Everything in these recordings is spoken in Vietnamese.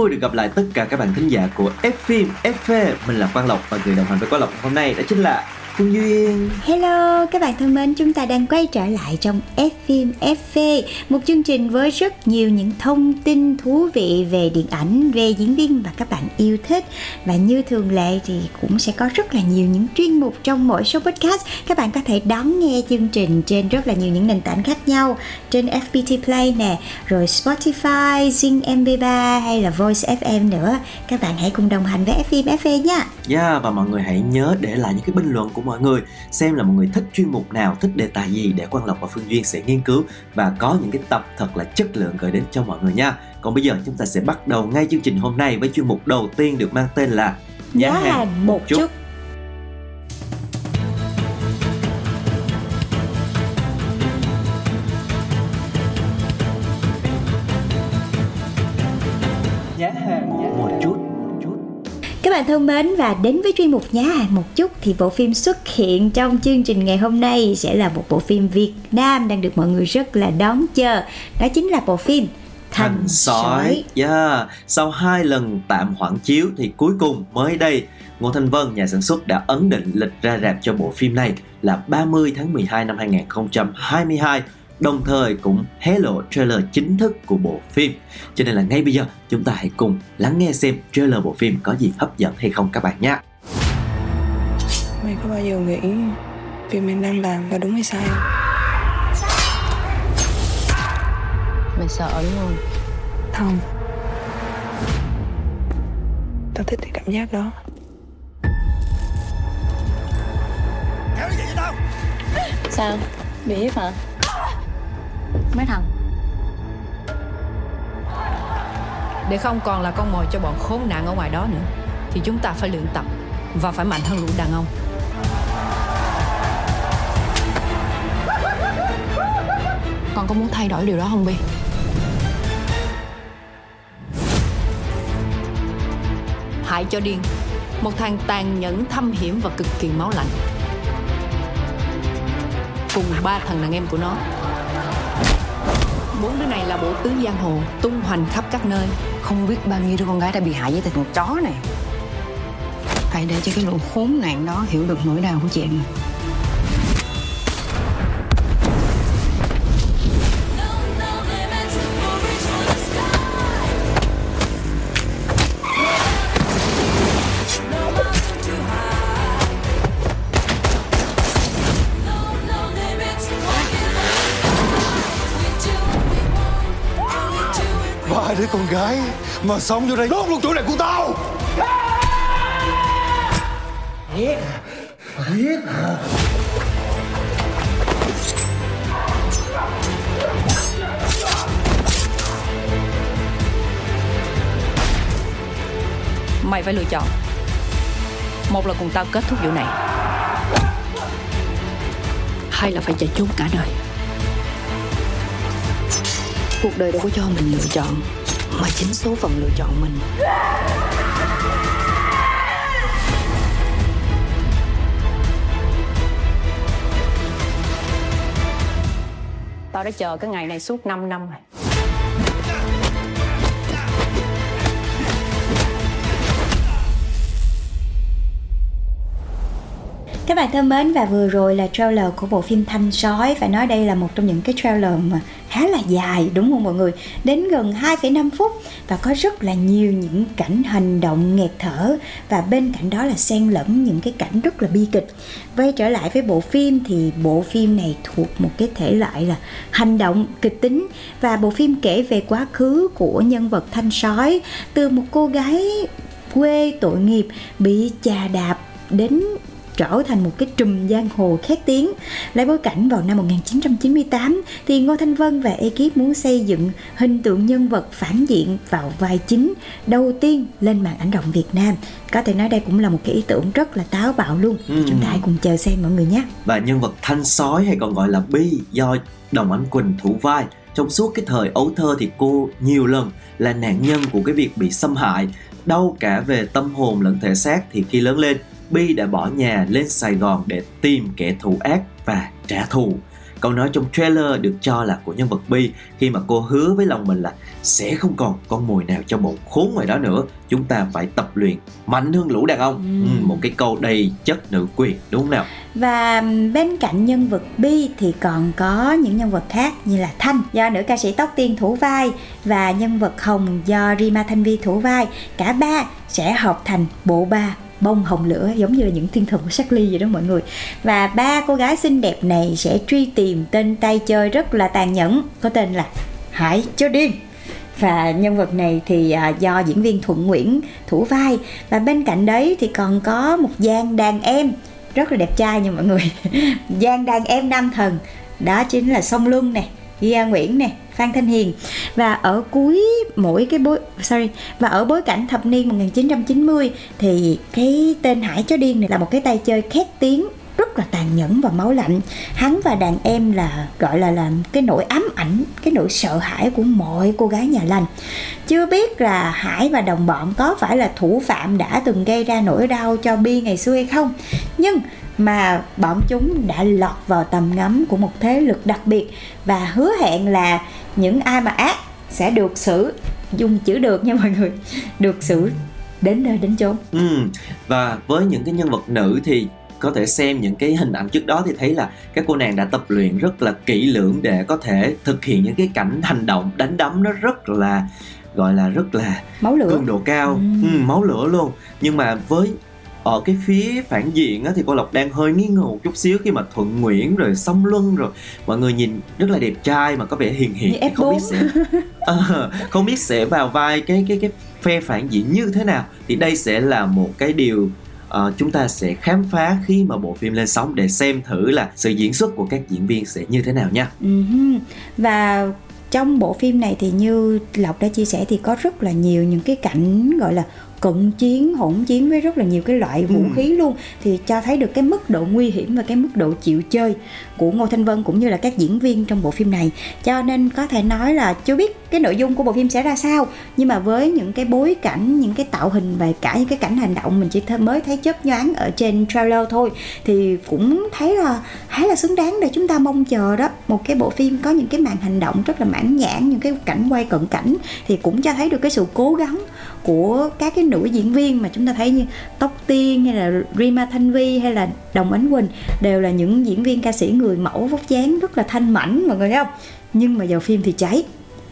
vui được gặp lại tất cả các bạn thính giả của F phim FV. Mình là Quang Lộc và người đồng hành với Quang Lộc hôm nay đó chính là Phương Duyên. Hello các bạn thân mến, chúng ta đang quay trở lại trong F phim FV Một chương trình với rất nhiều những thông tin thú vị về điện ảnh, về diễn viên và các bạn yêu thích. Và như thường lệ thì cũng sẽ có rất là nhiều những chuyên mục trong mỗi số podcast. Các bạn có thể đón nghe chương trình trên rất là nhiều những nền tảng khác nhau Trên FPT Play nè, rồi Spotify, Zing MP3 hay là Voice FM nữa. Các bạn hãy cùng đồng hành với F phim FV nha. Yeah, và mọi người hãy nhớ để lại những cái bình luận của mọi người xem là mọi người thích chuyên mục nào, thích đề tài gì để Quang Lộc và Phương Duyên sẽ nghiên cứu và có những cái tập thật là chất lượng gửi đến cho mọi người nha. Còn bây giờ chúng ta sẽ bắt đầu ngay chương trình hôm nay với chuyên mục đầu tiên được mang tên là Giá hàng một chút. giá bạn thân mến và đến với chuyên mục nhá hàng một chút thì bộ phim xuất hiện trong chương trình ngày hôm nay sẽ là một bộ phim Việt Nam đang được mọi người rất là đón chờ. Đó chính là bộ phim Thành sói. Yeah. Sau hai lần tạm hoãn chiếu thì cuối cùng mới đây Ngô Thanh Vân, nhà sản xuất đã ấn định lịch ra rạp cho bộ phim này là 30 tháng 12 năm 2022 đồng thời cũng hé lộ trailer chính thức của bộ phim. Cho nên là ngay bây giờ chúng ta hãy cùng lắng nghe xem trailer bộ phim có gì hấp dẫn hay không các bạn nhé. Mày có bao giờ nghĩ việc mình đang làm là đúng hay sai không? Mày sợ đúng không? Không Tao thích cái cảm giác đó Sao? Bị hiếp hả? Mấy thằng? Để không còn là con mồi cho bọn khốn nạn ở ngoài đó nữa Thì chúng ta phải luyện tập Và phải mạnh hơn lũ đàn ông. Con có muốn thay đổi điều đó không Bi? Hại cho điên Một thằng tàn nhẫn thâm hiểm và cực kỳ máu lạnh. Cùng ba thằng đàn em của nó Bốn đứa này là bộ tứ giang hồ, Tung hoành khắp các nơi. Không biết bao nhiêu đứa con gái đã bị hại với thằng chó này. Phải để cho cái lũ khốn nạn đó hiểu được nỗi đau của chị em. Con gái mà sống vô đây. Đốt luôn chỗ này của tao. Mày phải lựa chọn. Một là cùng tao kết thúc vụ này. Hai là phải chạy trốn cả đời. Cuộc đời đâu có cho mình lựa chọn Mà chính số phận lựa chọn mình. Tao đã chờ cái ngày này suốt 5 năm rồi. Các bạn thân mến và vừa rồi là trailer của bộ phim Thanh Sói Phải nói đây là một trong những cái trailer mà khá là dài đúng không mọi người? Đến gần 2,5 phút và có rất là nhiều những cảnh hành động nghẹt thở Và bên cạnh đó là xen lẫn những cái cảnh rất là bi kịch. Quay trở lại với bộ phim thì bộ phim này thuộc một cái thể loại là hành động kịch tính Và bộ phim kể về quá khứ của nhân vật Thanh Sói Từ một cô gái quê tội nghiệp bị chà đạp đến trở thành một cái trùm giang hồ khét tiếng. Lấy bối cảnh vào năm 1998 thì Ngô Thanh Vân và ekip muốn xây dựng hình tượng nhân vật phản diện vào vai chính đầu tiên lên màn ảnh rộng Việt Nam. Có thể nói đây cũng là một cái ý tưởng rất là táo bạo luôn. Ừ. chúng ta hãy cùng chờ xem mọi người nhé. Và nhân vật thanh sói hay còn gọi là bi do đồng ánh quỳnh thủ vai. Trong suốt cái thời ấu thơ thì cô nhiều lần là nạn nhân của cái việc bị xâm hại. Đau cả về tâm hồn lẫn thể xác thì khi lớn lên bi đã bỏ nhà lên sài gòn để tìm kẻ thù ác và trả thù. Câu nói trong trailer được cho là của nhân vật bi khi mà cô hứa với lòng mình là sẽ không còn con mồi nào cho bọn khốn ngoài đó nữa. Chúng ta phải tập luyện mạnh hơn lũ đàn ông. Ừ. ừ, một cái câu đầy chất nữ quyền đúng không nào? Và bên cạnh nhân vật Bi thì còn có những nhân vật khác như là Thanh do nữ ca sĩ Tóc Tiên thủ vai và nhân vật Hồng do Rima Thanh Vi thủ vai. Cả ba sẽ hợp thành bộ ba bông, hồng lửa, giống như là những thiên thần của sắc ly vậy đó mọi người. Và ba cô gái xinh đẹp này sẽ truy tìm tên tay chơi rất là tàn nhẫn, có tên là Hải cho Điên. Và nhân vật này thì à, do diễn viên Thuận Nguyễn thủ vai. Và bên cạnh đấy thì còn có một giang đàn em, rất là đẹp trai nha mọi người. Giang đàn em nam thần, đó chính là Song Luân nè, Gia Nguyễn nè Phan Thanh Hiền. Và ở cuối mỗi cái bối, sorry, và ở bối cảnh thập niên 1990 thì cái tên Hải chó điên này là một cái tay chơi khét tiếng, rất là tàn nhẫn và máu lạnh. Hắn và đàn em là, gọi là làm cái nỗi ám ảnh, cái nỗi sợ hãi của mọi cô gái nhà lành. Chưa biết là Hải và đồng bọn có phải là thủ phạm đã từng gây ra nỗi đau cho Bi ngày xưa hay không, nhưng mà bọn chúng đã lọt vào tầm ngắm của một thế lực đặc biệt và hứa hẹn là những ai mà ác sẽ được xử dùng chữ được nha mọi người được xử đến nơi đến chốn. Ừ, và với những cái nhân vật nữ thì có thể xem những cái hình ảnh trước đó thì thấy là các cô nàng đã tập luyện rất là kỹ lưỡng để có thể thực hiện những cái cảnh hành động đánh đấm nó rất là gọi là rất là máu lửa. cường độ cao. Ừ. ừ, máu lửa luôn. Nhưng mà với ở cái phía phản diện á, thì cô Lộc đang hơi nghi ngờ một chút xíu khi mà Thuận Nguyễn rồi Song Luân rồi. Mọi người nhìn rất là đẹp trai mà có vẻ hiền hiền không F4. biết sẽ Ờ, không biết sẽ vào vai cái cái cái phe phản diện như thế nào. Thì đây sẽ là một cái điều ờ, chúng ta sẽ khám phá khi mà bộ phim lên sóng để xem thử là sự diễn xuất của các diễn viên sẽ như thế nào nha. Ừ và trong bộ phim này thì như Lộc đã chia sẻ thì có rất là nhiều những cái cảnh gọi là cận chiến hỗn chiến với rất là nhiều cái loại vũ Ừ. khí luôn thì cho thấy được cái mức độ nguy hiểm và cái mức độ chịu chơi của Ngô Thanh Vân cũng như là các diễn viên trong bộ phim này cho nên có thể nói là chưa biết cái nội dung của bộ phim sẽ ra sao nhưng mà với những cái bối cảnh những cái tạo hình và cả những cái cảnh hành động mình chỉ th- mới thấy chớp nhoáng ở trên trailer thôi thì cũng thấy là khá là xứng đáng để chúng ta mong chờ đó một cái bộ phim có những cái màn hành động rất là mãn nhãn những cái cảnh quay cận cảnh thì cũng cho thấy được cái sự cố gắng của các cái nữ diễn viên mà chúng ta thấy như Tóc Tiên hay là Rima Thanh Vi hay là Đồng Ánh Quỳnh đều là những diễn viên ca sĩ người mẫu vóc dáng rất là thanh mảnh mọi người thấy không? Nhưng mà vào phim thì cháy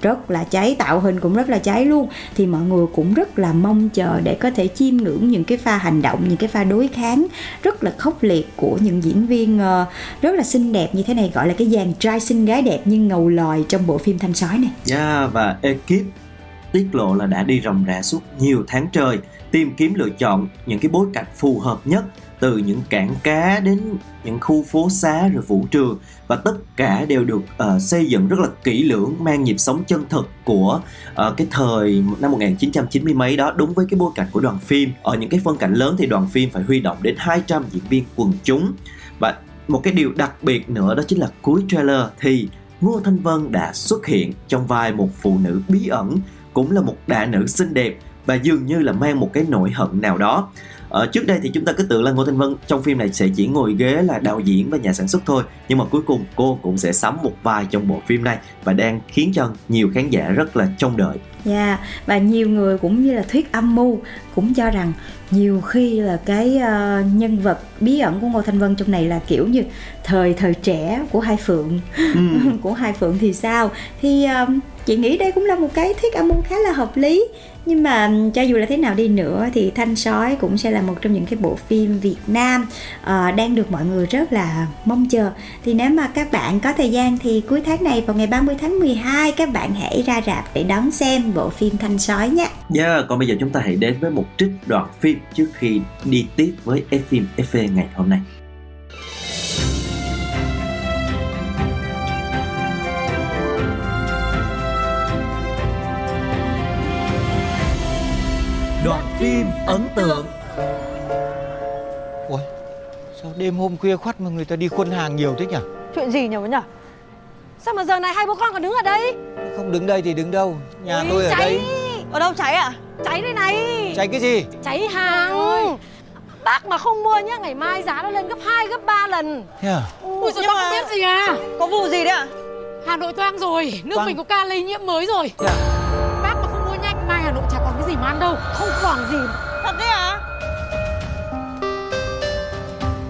rất là cháy tạo hình cũng rất là cháy luôn. Thì mọi người cũng rất là mong chờ để có thể chiêm ngưỡng những cái pha hành động những cái pha đối kháng rất là khốc liệt của những diễn viên ờ, rất là xinh đẹp như thế này gọi là cái dàn trai xinh gái đẹp nhưng ngầu lòi trong bộ phim thanh sói này. Yeah, và ekip tiết lộ là đã đi ròng rã suốt nhiều tháng trời tìm kiếm lựa chọn những cái bối cảnh phù hợp nhất từ những cảng cá đến những khu phố xá rồi vũ trường và tất cả đều được uh, xây dựng rất là kỹ lưỡng mang nhịp sống chân thực của uh, cái thời năm 1990 mấy đó đúng với cái bối cảnh của đoàn phim. Ở những cái phân cảnh lớn thì đoàn phim phải huy động đến 200 diễn viên quần chúng. Và một cái điều đặc biệt nữa đó chính là cuối trailer thì Ngô Thanh Vân đã xuất hiện trong vai một phụ nữ bí ẩn cũng là một đại nữ xinh đẹp và dường như là mang một cái nỗi hận nào đó. Ở trước đây thì chúng ta cứ tưởng là Ngô Thanh Vân trong phim này sẽ chỉ ngồi ghế là đạo diễn và nhà sản xuất thôi, nhưng mà cuối cùng cô cũng sẽ sắm một vai trong bộ phim này và đang khiến cho nhiều khán giả rất là trông đợi. Dạ và nhiều người cũng như là thuyết âm mưu cũng cho rằng nhiều khi là cái ờ, nhân vật bí ẩn của Ngô Thanh Vân trong này là kiểu như thời thời trẻ của Hai Phượng. Ừ. của Hai Phượng thì sao? Thì ờ, chị nghĩ đây cũng là một cái thuyết âm mưu khá là hợp lý. Nhưng mà cho dù là thế nào đi nữa thì thanh sói cũng sẽ là một trong những cái bộ phim việt nam uh, đang được mọi người rất là mong chờ. Thì nếu mà các bạn có thời gian thì cuối tháng này vào ngày 30 tháng 12 các bạn hãy ra rạp để đón xem bộ phim thanh sói nhé Yeah, còn bây giờ chúng ta hãy đến với một trích đoạn phim trước khi đi tiếp với F phim FV ngày hôm nay. Đoạn phim ấn tượng. Ủa Sao đêm hôm khuya khoắt mà người ta đi khuôn hàng nhiều thế nhỉ? Chuyện gì nhỉ bố nhỉ Sao mà giờ này hai bố con còn đứng ở đây? Không đứng đây thì đứng đâu? Nhà Ý, tôi ở cháy. đây Ở đâu cháy à Cháy đây này. Cháy cái gì? Cháy hàng. Bác mà không mua nhá Ngày mai giá nó lên gấp 2 gấp 3 lần. Thế à? Ui giời, bác không biết gì à? Có vụ gì đấy ạ? Hà Nội toang rồi, nước Toang. mình có ca lây nhiễm mới rồi. Thế à? Bác mà không mua nhanh mai Hà Nội chả còn cái gì mà ăn đâu. Không còn gì. Thật đấy à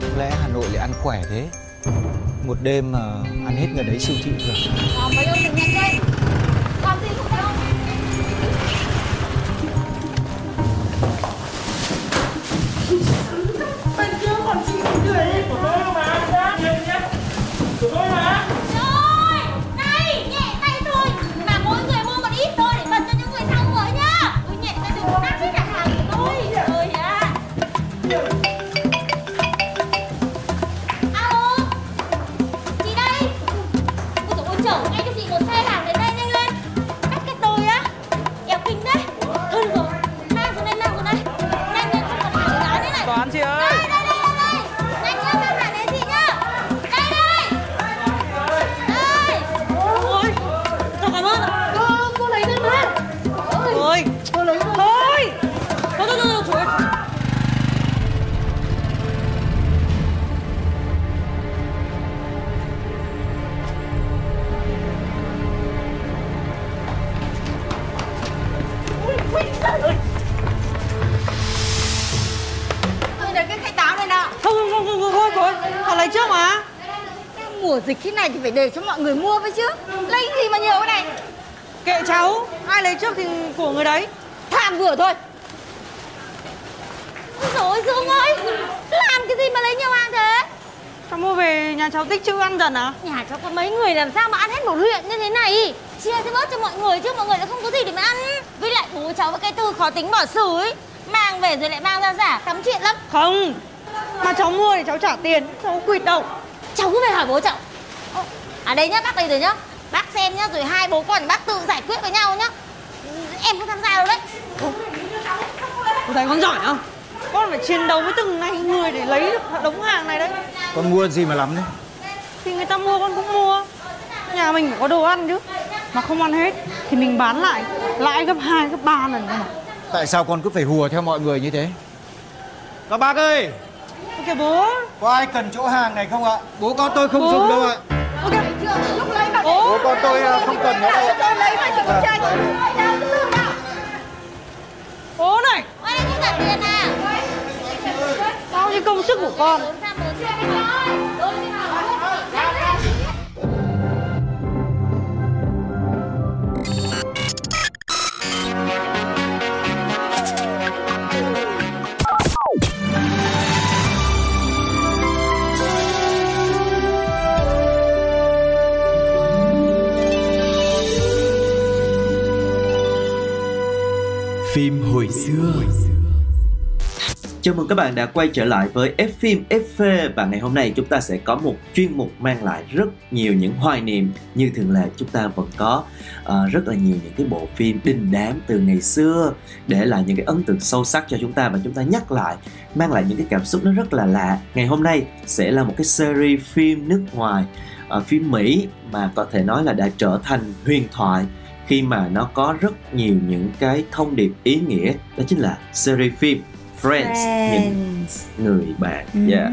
Có lẽ Hà Nội lại ăn khỏe thế? Một đêm mà ăn hết người đấy siêu thị rồi Ờ, mấy đừng nhanh đây Rồi, Thôi Thôi Thôi thôi. Thôi. Thôi thôi tôi lấy cái cây táo này nào. Không không không không thôi thôi. Họ lấy trước mà. Mùa dịch thế này thì phải để cho mọi người mua với chứ. Lấy gì mà nhiều cái này? Kệ cháu Ai lấy trước thì của người đấy. Tham vừa thôi. Ôi Dương ơi Làm cái gì mà lấy nhiều hàng thế? Cháu mua về nhà cháu tích chữ ăn dần à? Nhà cháu có mấy người làm sao mà ăn hết một huyện như thế này? Chia cho bớt cho mọi người chứ mọi người lại không có gì để mà ăn. Với lại bố cháu với cái tư khó tính bỏ xử ấy. Mang về rồi lại mang ra giả cắm chuyện lắm. Không Mà cháu mua thì cháu trả tiền Cháu quỵt đâu Cháu cứ về hỏi bố cháu. Ơ, À đây nhá bác đây rồi nhá. Bác xem nhá rồi hai bố con bác tự giải quyết với nhau nhá Em không tham gia đâu đấy. Cô thấy con giỏi không Con phải chiến đấu với từng ngày người để lấy được đống hàng này đấy. Con mua gì mà lắm đấy? Thì người ta mua con cũng mua. Nhà mình phải có đồ ăn chứ Mà không ăn hết. Thì mình bán lại Lãi gấp 2, gấp 3 lần cơ mà. Tại sao con cứ phải hùa theo mọi người như thế? Các bác ơi! Ôi kìa bố! Có ai cần chỗ hàng này không ạ? Bố con tôi không Bố. dùng đâu ạ. Kìa! Lúc lấy mà Bố! Con tôi à, không cần nữa đâu ạ Tôi lấy mà chị con trai Bố này. Ôi không trả tiền à? Bao nhiêu công sức của con Phim hồi xưa. Chào mừng các bạn đã quay trở lại với F phim FV và ngày hôm nay chúng ta sẽ có một chuyên mục mang lại rất nhiều những hoài niệm. Như thường lệ chúng ta vẫn có uh, rất là nhiều những cái bộ phim đình đám từ ngày xưa để lại những cái ấn tượng sâu sắc cho chúng ta và chúng ta nhắc lại mang lại những cái cảm xúc nó rất là lạ. Ngày hôm nay sẽ là một cái series phim nước ngoài uh, phim Mỹ mà có thể nói là đã trở thành huyền thoại khi mà nó có rất nhiều những cái thông điệp ý nghĩa, đó chính là series phim. Friends, những người bạn Ừ. dạ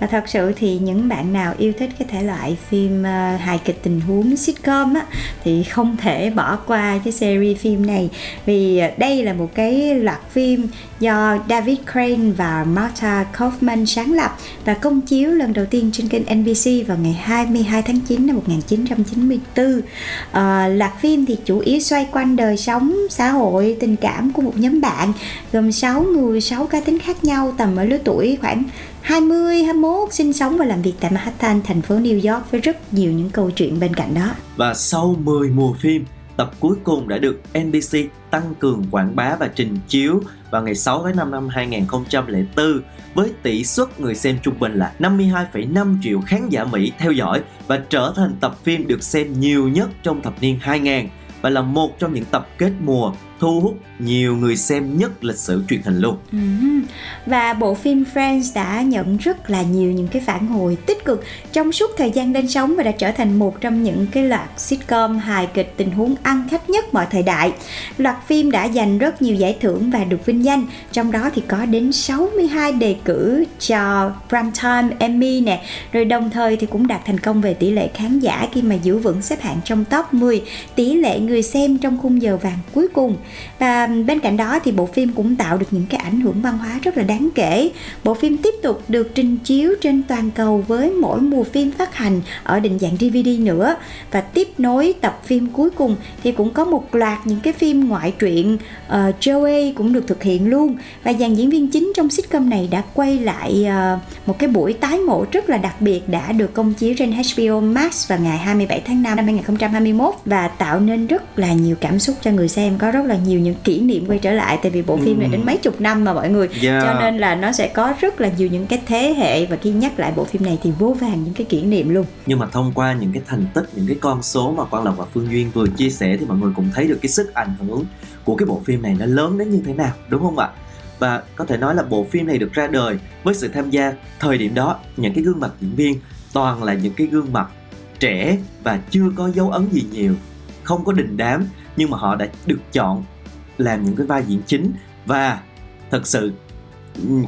Và thật sự thì những bạn nào yêu thích cái thể loại phim ờ, hài kịch tình huống sitcom á thì không thể bỏ qua cái series phim này vì ờ, đây là một cái loạt phim do David Crane và Martha Kaufman sáng lập và công chiếu lần đầu tiên trên kênh NBC vào ngày 22 tháng 9 năm 1994. Ờ, loạt phim thì chủ yếu xoay quanh đời sống xã hội, tình cảm của một nhóm bạn gồm 6 người, 16 cá tính khác nhau tầm ở lứa tuổi khoảng 20, 21 sinh sống và làm việc tại Manhattan, thành phố New York với rất nhiều những câu chuyện bên cạnh đó. Và sau 10 mùa phim, tập cuối cùng đã được NBC tăng cường quảng bá và trình chiếu vào ngày 6 tháng 5 năm 2004 với tỷ suất người xem trung bình là 52,5 triệu khán giả Mỹ theo dõi và trở thành tập phim được xem nhiều nhất trong thập niên 2000 và là một trong những tập kết mùa thu hút nhiều người xem nhất lịch sử truyền hình luôn. Ừ. Và bộ phim Friends đã nhận rất là nhiều những cái phản hồi tích cực trong suốt thời gian lên sóng và đã trở thành một trong những cái loạt sitcom hài kịch tình huống ăn khách nhất mọi thời đại. Loạt phim đã giành rất nhiều giải thưởng và được vinh danh, trong đó thì có đến 62 đề cử cho Primetime Emmy nè, rồi đồng thời thì cũng đạt thành công về tỷ lệ khán giả khi mà giữ vững xếp hạng trong top 10 tỷ lệ người xem trong khung giờ vàng cuối cùng và bên cạnh đó thì bộ phim cũng tạo được những cái ảnh hưởng văn hóa rất là đáng kể. Bộ phim tiếp tục được trình chiếu trên toàn cầu với mỗi mùa phim phát hành ở định dạng DVD nữa. Và tiếp nối tập phim cuối cùng thì cũng có một loạt những cái phim ngoại truyện uh, Joey cũng được thực hiện luôn. Và dàn diễn viên chính trong sitcom này đã quay lại uh, một cái buổi tái ngộ rất là đặc biệt đã được công chiếu trên HBO Max vào ngày 27 tháng 5 năm 2021 và tạo nên rất là nhiều cảm xúc cho người xem có rất là nhiều những kỷ niệm quay trở lại tại vì bộ phim này đến mấy chục năm mà mọi người. Yeah. cho nên là nó sẽ có rất là nhiều những cái thế hệ và khi nhắc lại bộ phim này thì vô vàng những cái kỷ niệm luôn. Nhưng mà thông qua những cái thành tích những cái con số mà quang lộc và phương duyên vừa chia sẻ thì mọi người cũng thấy được cái sức ảnh hưởng của cái bộ phim này nó lớn đến như thế nào đúng không ạ? Và có thể nói là bộ phim này được ra đời với sự tham gia thời điểm đó những cái gương mặt diễn viên toàn là những cái gương mặt trẻ và chưa có dấu ấn gì nhiều không có đình đám nhưng mà họ đã được chọn làm những cái vai diễn chính. Và thật sự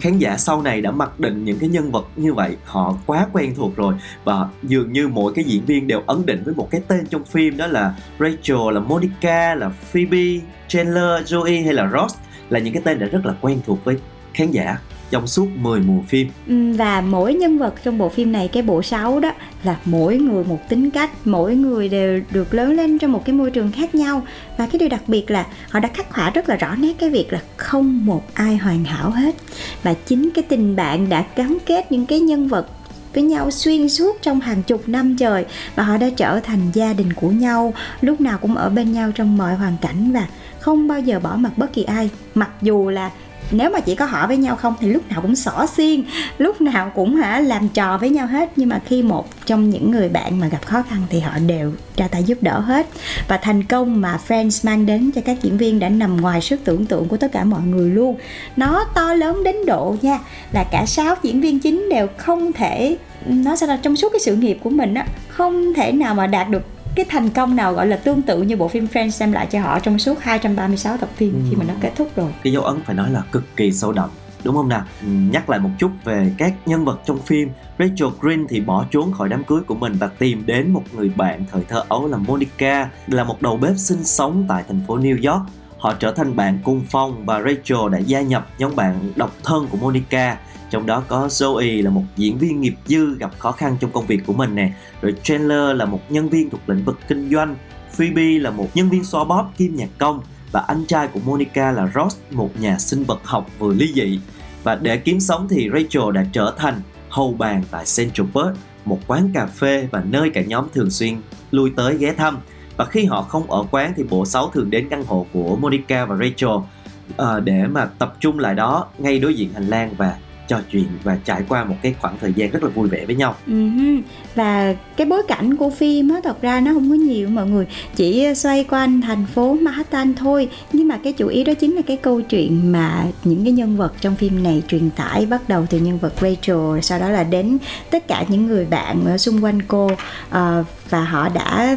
khán giả sau này đã mặc định những cái nhân vật như vậy, họ quá quen thuộc rồi. Và dường như mỗi cái diễn viên đều ấn định với một cái tên trong phim, đó là Rachel, là Monica, là Phoebe, Chandler, Joey hay là Ross, là những cái tên đã rất là quen thuộc với khán giả trong suốt 10 mùa phim. Ừ, và mỗi nhân vật trong bộ phim này, cái bộ 6 đó, là mỗi người một tính cách, mỗi người đều được lớn lên trong một cái môi trường khác nhau. Và cái điều đặc biệt là họ đã khắc họa rất là rõ nét cái việc là không một ai hoàn hảo hết. Và chính cái tình bạn đã gắn kết những cái nhân vật với nhau xuyên suốt trong hàng chục năm trời. Và họ đã trở thành gia đình của nhau, lúc nào cũng ở bên nhau trong mọi hoàn cảnh và không bao giờ bỏ mặt bất kỳ ai. Mặc dù là nếu mà chỉ có họ với nhau không thì lúc nào cũng xỏ xiên, lúc nào cũng hả làm trò với nhau hết. Nhưng mà khi một trong những người bạn mà gặp khó khăn thì họ đều ra tay giúp đỡ hết. Và thành công mà Friends mang đến cho các diễn viên đã nằm ngoài sức tưởng tượng của tất cả mọi người luôn. Nó to lớn đến độ nha, là cả sáu diễn viên chính đều không thể, nó sẽ là trong suốt cái sự nghiệp của mình á, không thể nào mà đạt được cái thành công nào gọi là tương tự như bộ phim Friends đem lại cho họ trong suốt 236 tập phim khi mà nó kết thúc rồi? Cái dấu ấn phải nói là cực kỳ sâu đậm đúng không nào? Ừ, nhắc lại một chút về các nhân vật trong phim. Rachel Green thì bỏ trốn khỏi đám cưới của mình và tìm đến một người bạn thời thơ ấu là Monica là một đầu bếp sinh sống tại thành phố New York. Họ trở thành bạn cùng phòng và Rachel đã gia nhập nhóm bạn độc thân của Monica trong đó có Zoe là một diễn viên nghiệp dư gặp khó khăn trong công việc của mình nè rồi Chandler là một nhân viên thuộc lĩnh vực kinh doanh Phoebe là một nhân viên xoa bóp kim nhạc công và anh trai của Monica là Ross, một nhà sinh vật học vừa ly dị. Và để kiếm sống thì Rachel đã trở thành hầu bàn tại Central park một quán cà phê và nơi cả nhóm thường xuyên lui tới ghé thăm. Và khi họ không ở quán thì bộ sáu thường đến căn hộ của Monica và Rachel uh, để mà tập trung lại đó ngay đối diện hành lang và trò chuyện và trải qua một cái khoảng thời gian rất là vui vẻ với nhau. Uh-huh. và cái bối cảnh của phim á thật ra nó không có nhiều mọi người chỉ xoay quanh thành phố Manhattan thôi. Nhưng mà cái chủ yếu đó chính là cái câu chuyện mà những cái nhân vật trong phim này truyền tải bắt đầu từ nhân vật Rachel sau đó là đến tất cả những người bạn ở xung quanh cô. Uh, và họ đã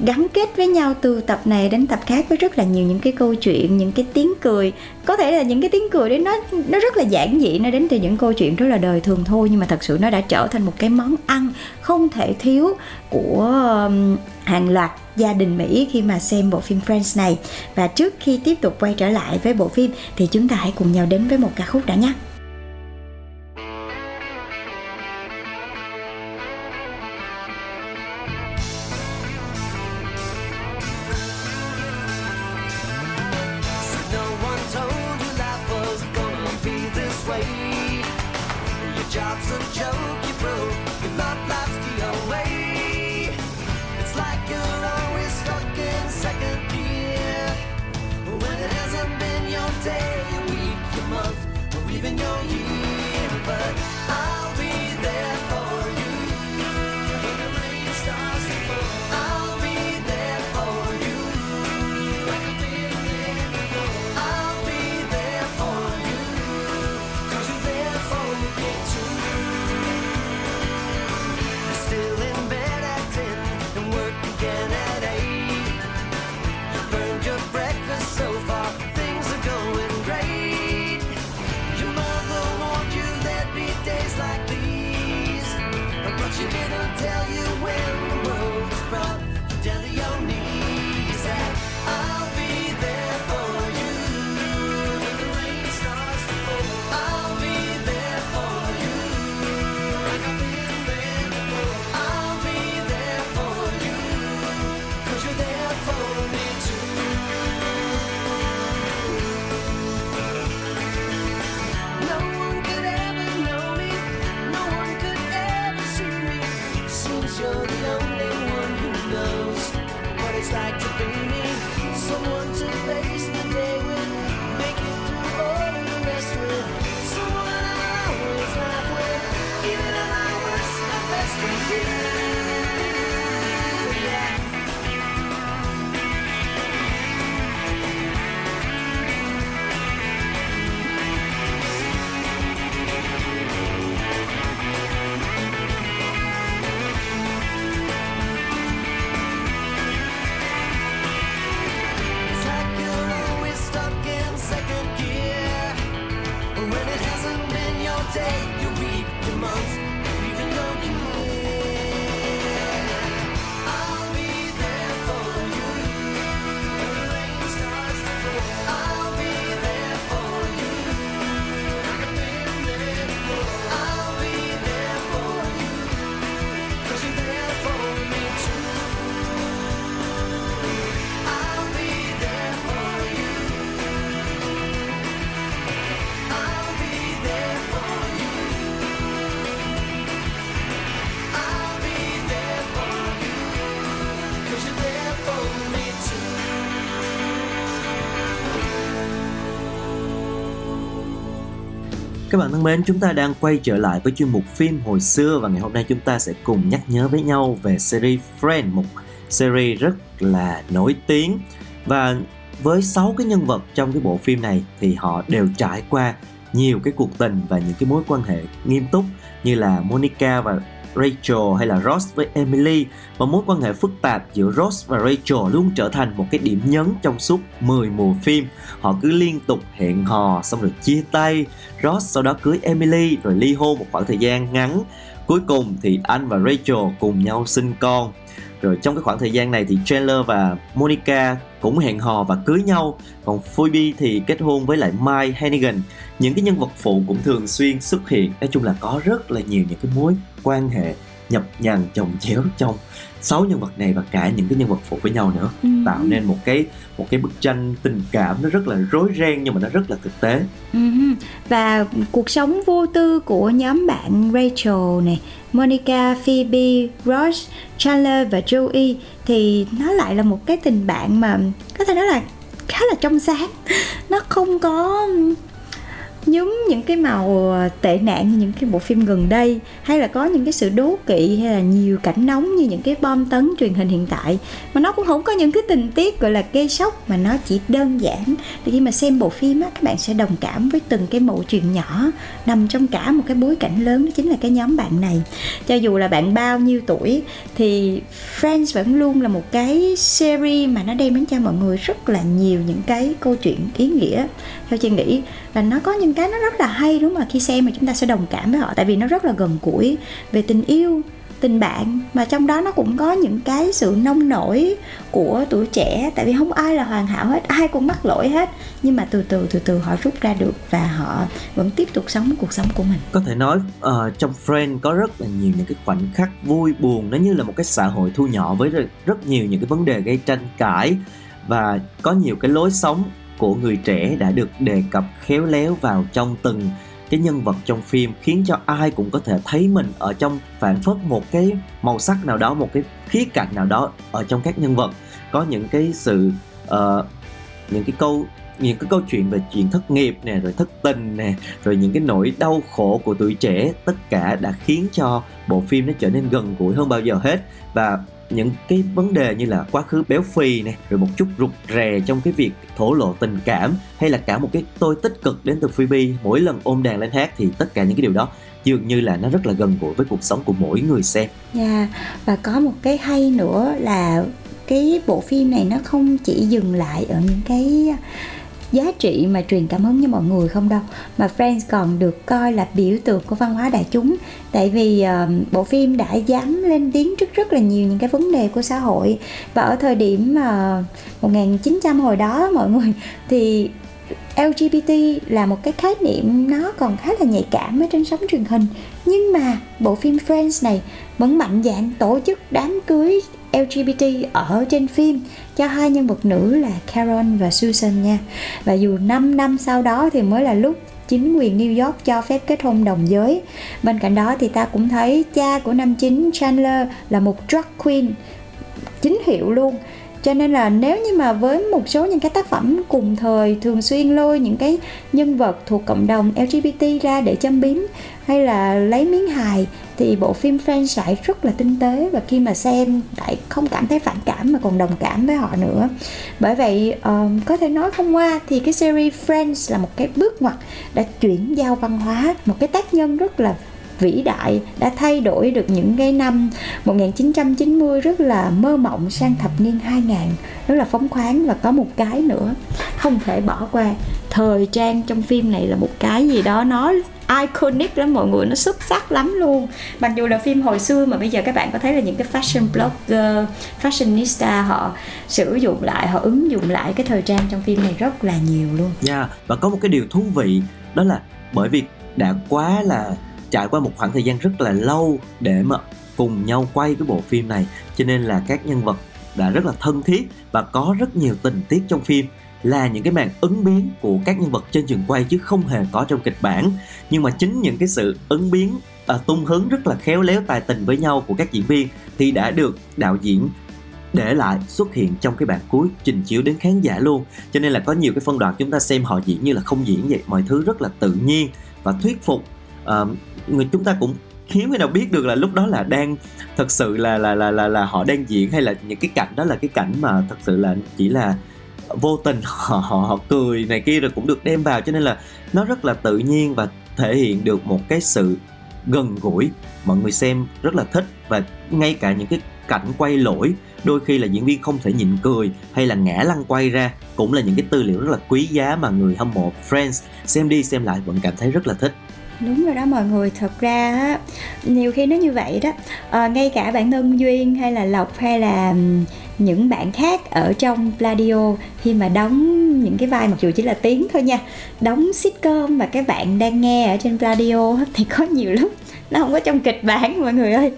gắn kết với nhau từ tập này đến tập khác với rất là nhiều những cái câu chuyện, những cái tiếng cười có thể là những cái tiếng cười đấy nó nó rất là giản dị, nó đến từ những câu chuyện rất là đời thường thôi, nhưng mà thật sự nó đã trở thành một cái món ăn không thể thiếu của hàng loạt gia đình Mỹ khi mà xem bộ phim Friends này và trước khi tiếp tục quay trở lại với bộ phim thì chúng ta hãy cùng nhau đến với một ca khúc đã nhé. Các bạn thân mến, chúng ta đang quay trở lại với chuyên mục phim hồi xưa và ngày hôm nay chúng ta sẽ cùng nhắc nhớ với nhau về series Friends, một series rất là nổi tiếng. Và với 6 cái nhân vật trong cái bộ phim này thì họ đều trải qua nhiều cái cuộc tình và những cái mối quan hệ nghiêm túc như là Monica và Rachel hay là Ross với Emily và mối quan hệ phức tạp giữa Ross và Rachel luôn trở thành một cái điểm nhấn trong suốt 10 mùa phim. Họ cứ liên tục hẹn hò, xong rồi chia tay. Ross sau đó cưới Emily rồi ly hôn một khoảng thời gian ngắn. Cuối cùng thì anh và Rachel cùng nhau sinh con. Rồi trong cái khoảng thời gian này thì Chandler và Monica cũng hẹn hò và cưới nhau. Còn Phoebe thì kết hôn với lại Mike Hannigan những cái nhân vật phụ cũng thường xuyên xuất hiện. Nói chung là có rất là nhiều những cái mối quan hệ nhập nhằn chồng chéo trong sáu nhân vật này và cả những cái nhân vật phụ với nhau nữa ừ. tạo nên một cái một cái bức tranh tình cảm nó rất là rối ren nhưng mà nó rất là thực tế ừ. và cuộc sống vô tư của nhóm bạn Rachel này Monica, Phoebe, Ross, Chandler và Joey thì nó lại là một cái tình bạn mà có thể nói là khá là trong sáng nó không có nhúm những cái màu ờ, tệ nạn như những cái bộ phim gần đây, hay là có những cái sự đố kỵ, hay là nhiều cảnh nóng như những cái bom tấn truyền hình hiện tại, mà nó cũng không có những cái tình tiết, gọi là, gây sốc, mà nó chỉ đơn giản thì khi mà xem bộ phim á, các bạn sẽ đồng cảm với từng cái mẫu chuyện nhỏ nằm trong cả một cái bối cảnh lớn, đó chính là cái nhóm bạn này. Cho dù là bạn bao nhiêu tuổi, thì Friends vẫn luôn là một cái series mà nó đem đến cho mọi người rất là nhiều những cái câu chuyện ý nghĩa. Theo chị nghĩ là nó có những cái nó rất là hay đúng mà khi xem mà chúng ta sẽ đồng cảm với họ tại vì nó rất là gần gũi về tình yêu tình bạn. Mà trong đó nó cũng có những cái sự nông nổi của tuổi trẻ tại vì không ai là hoàn hảo hết ai cũng mắc lỗi hết. Nhưng mà từ từ từ từ họ rút ra được và họ vẫn tiếp tục sống cuộc sống của mình. Có thể nói uh, trong Friend có rất là nhiều những cái khoảnh khắc vui buồn nó như là một cái xã hội thu nhỏ với rất nhiều những cái vấn đề gây tranh cãi và có nhiều cái lối sống của người trẻ đã được đề cập khéo léo vào trong từng cái nhân vật trong phim khiến cho ai cũng có thể thấy mình ở trong phản phất một cái màu sắc nào đó một cái khía cạnh nào đó ở trong các nhân vật. Có những cái sự uh, những cái câu những cái câu chuyện về chuyện thất nghiệp nè rồi thất tình nè rồi những cái nỗi đau khổ của tuổi trẻ tất cả đã khiến cho bộ phim nó trở nên gần gũi hơn bao giờ hết. Và những cái vấn đề như là quá khứ béo phì này rồi một chút rụt rè trong cái việc thổ lộ tình cảm hay là cả một cái tôi tích cực đến từ Phoebe mỗi lần ôm đàn lên hát thì tất cả những cái điều đó dường như là nó rất là gần gũi với cuộc sống của mỗi người xem. Dạ yeah, và có một cái hay nữa là cái bộ phim này nó không chỉ dừng lại ở những cái giá trị mà truyền cảm hứng cho mọi người không đâu. Mà Friends còn được coi là biểu tượng của văn hóa đại chúng. Tại vì uh, bộ phim đã dám lên tiếng trước rất là nhiều những cái vấn đề của xã hội. Và ở thời điểm ờ, uh, 1900 hồi đó mọi người thì LGBT là một cái khái niệm nó còn khá là nhạy cảm ở trên sóng truyền hình. Nhưng mà bộ phim Friends này vẫn mạnh dạn tổ chức đám cưới LGBT ở trên phim. Cho hai nhân vật nữ là Karen và Susan nha. Và dù 5 năm sau đó thì mới là lúc chính quyền New York cho phép kết hôn đồng giới. Bên cạnh đó thì ta cũng thấy cha của nam chính Chandler là một drag queen chính hiệu luôn. Cho nên là nếu như mà với một số những cái tác phẩm cùng thời thường xuyên lôi những cái nhân vật thuộc cộng đồng LGBT ra để châm biếm hay là lấy miếng hài thì bộ phim Friends lại rất là tinh tế và khi mà xem lại không cảm thấy phản cảm mà còn đồng cảm với họ nữa. Bởi vậy um, có thể nói không qua thì cái series Friends là một cái bước ngoặt đã chuyển giao văn hóa một cái tác nhân rất là vĩ đại đã thay đổi được những cái năm 1990 rất là mơ mộng sang thập niên 2000 rất là phóng khoáng và có một cái nữa, không thể bỏ qua thời trang trong phim này là một cái gì đó nó iconic lắm, mọi người, nó xuất sắc lắm luôn mặc dù là phim hồi xưa mà bây giờ các bạn có thấy là những cái fashion blogger, fashionista họ sử dụng lại, họ ứng dụng lại cái thời trang trong phim này rất là nhiều luôn nha yeah. và có một cái điều thú vị đó là bởi vì đã quá là trải qua một khoảng thời gian rất là lâu để mà cùng nhau quay cái bộ phim này. Cho nên là các nhân vật đã rất là thân thiết và có rất nhiều tình tiết trong phim là những cái màn ứng biến của các nhân vật trên trường quay chứ không hề có trong kịch bản. Nhưng mà chính những cái sự ứng biến à, tung hứng rất là khéo léo tài tình với nhau của các diễn viên thì đã được đạo diễn để lại xuất hiện trong cái bản cuối trình chiếu đến khán giả luôn. Cho nên là có nhiều cái phân đoạn chúng ta xem họ diễn như là không diễn vậy mọi thứ rất là tự nhiên và thuyết phục uh, người chúng ta cũng hiếm khi nào biết được là lúc đó là đang thật sự là là là là là họ đang diễn hay là những cái cảnh đó là cái cảnh mà thật sự là chỉ là vô tình họ họ, họ cười này kia rồi cũng được đem vào. Cho nên là nó rất là tự nhiên và thể hiện được một cái sự gần gũi. Mọi người xem rất là thích và ngay cả những cái cảnh quay lỗi đôi khi là diễn viên không thể nhịn cười hay là ngã lăn quay ra cũng là những cái tư liệu rất là quý giá mà người hâm mộ Friends xem đi xem lại vẫn cảm thấy rất là thích đúng rồi đó mọi người thật ra á nhiều khi nó như vậy đó. À, ngay cả bản thân duyên hay là lộc hay là những bạn khác ở trong Pladio khi mà đóng những cái vai mặc dù chỉ là tiếng thôi nha đóng sitcom và các bạn đang nghe ở trên Pladio thì có nhiều lúc nó không có trong kịch bản, mọi người ơi.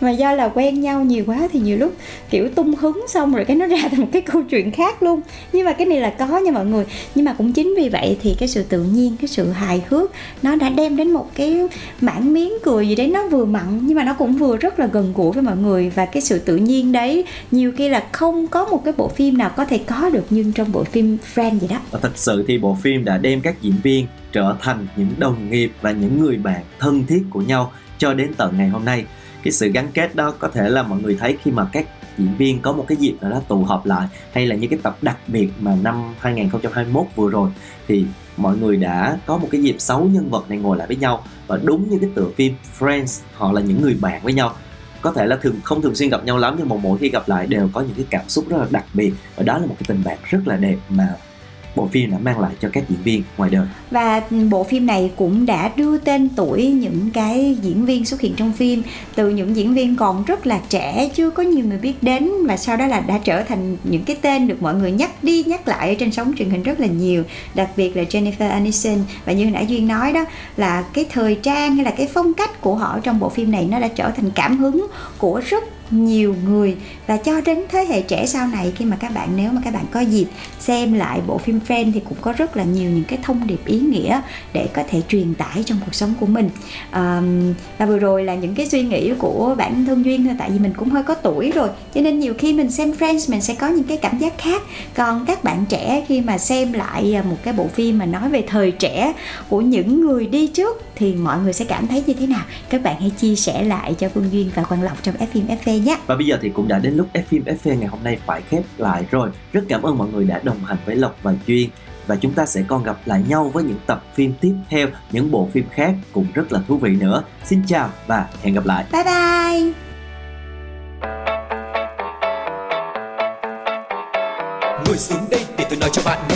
Mà do là quen nhau nhiều quá thì nhiều lúc, kiểu, tung hứng xong rồi cái nó ra thành một cái câu chuyện khác luôn. Nhưng mà cái này là có nha mọi người. Nhưng mà cũng chính vì vậy thì cái sự tự nhiên, cái sự hài hước, nó đã đem đến một cái mảng miếng cười gì đấy nó vừa mặn, nhưng mà nó cũng vừa rất là gần gũi với mọi người. Và cái sự tự nhiên đấy, nhiều khi là không có một cái bộ phim nào có thể có được nhưng trong bộ phim Friend vậy đó. Thật sự thì bộ phim đã đem các diễn viên trở thành những đồng nghiệp và những người bạn thân thiết của nhau cho đến tận ngày hôm nay. Cái sự gắn kết đó có thể là mọi người thấy khi mà các diễn viên có một cái dịp nào đó tụ họp lại, hay là những cái tập đặc biệt mà năm 2021 vừa rồi, thì mọi người đã có một cái dịp sáu nhân vật này ngồi lại với nhau. Và đúng như cái tựa phim Friends, họ là những người bạn với nhau. Có thể là thường, không thường xuyên gặp nhau lắm, nhưng mà mỗi khi gặp lại đều có những cái cảm xúc rất là đặc biệt. Và đó là một cái tình bạn rất là đẹp mà bộ phim đã mang lại cho các diễn viên ngoài đời. Và ừ, bộ phim này cũng đã đưa tên tuổi những cái diễn viên xuất hiện trong phim. Từ những diễn viên còn rất là trẻ, chưa có nhiều người biết đến và sau đó là đã trở thành những cái tên được mọi người nhắc đi nhắc lại ở trên sóng truyền hình rất là nhiều, đặc biệt là Jennifer Aniston. Và như nãy duyên nói đó, là cái thời trang hay là cái phong cách của họ trong bộ phim này nó đã trở thành cảm hứng của rất nhiều người. Và cho đến thế hệ trẻ sau này khi mà các bạn nếu mà các bạn có dịp xem lại bộ phim Friends thì cũng có rất là nhiều những cái thông điệp ý nghĩa để có thể truyền tải trong cuộc sống của mình. À, và vừa rồi là những cái suy nghĩ của bản thân duyên thôi tại vì mình cũng hơi có tuổi rồi cho nên nhiều khi mình xem Friends mình sẽ có những cái cảm giác khác. Còn các bạn trẻ khi mà xem lại à, một cái bộ phim mà nói về thời trẻ của những người đi trước thì mọi người sẽ cảm thấy như thế nào? Các bạn hãy chia sẻ lại cho Phương Duyên và Quang Lộc trong F FV nhé. Và bây giờ thì cũng đã đến lúc F phim FV ngày hôm nay phải khép lại rồi. Rất cảm ơn mọi người đã đồng hành với Lộc và Duyên. Và chúng ta sẽ còn gặp lại nhau với những tập phim tiếp theo những bộ phim khác cũng rất là thú vị nữa. Xin chào và hẹn gặp lại. Bye bye! Ngồi xuống đây để tôi nói cho bạn nghe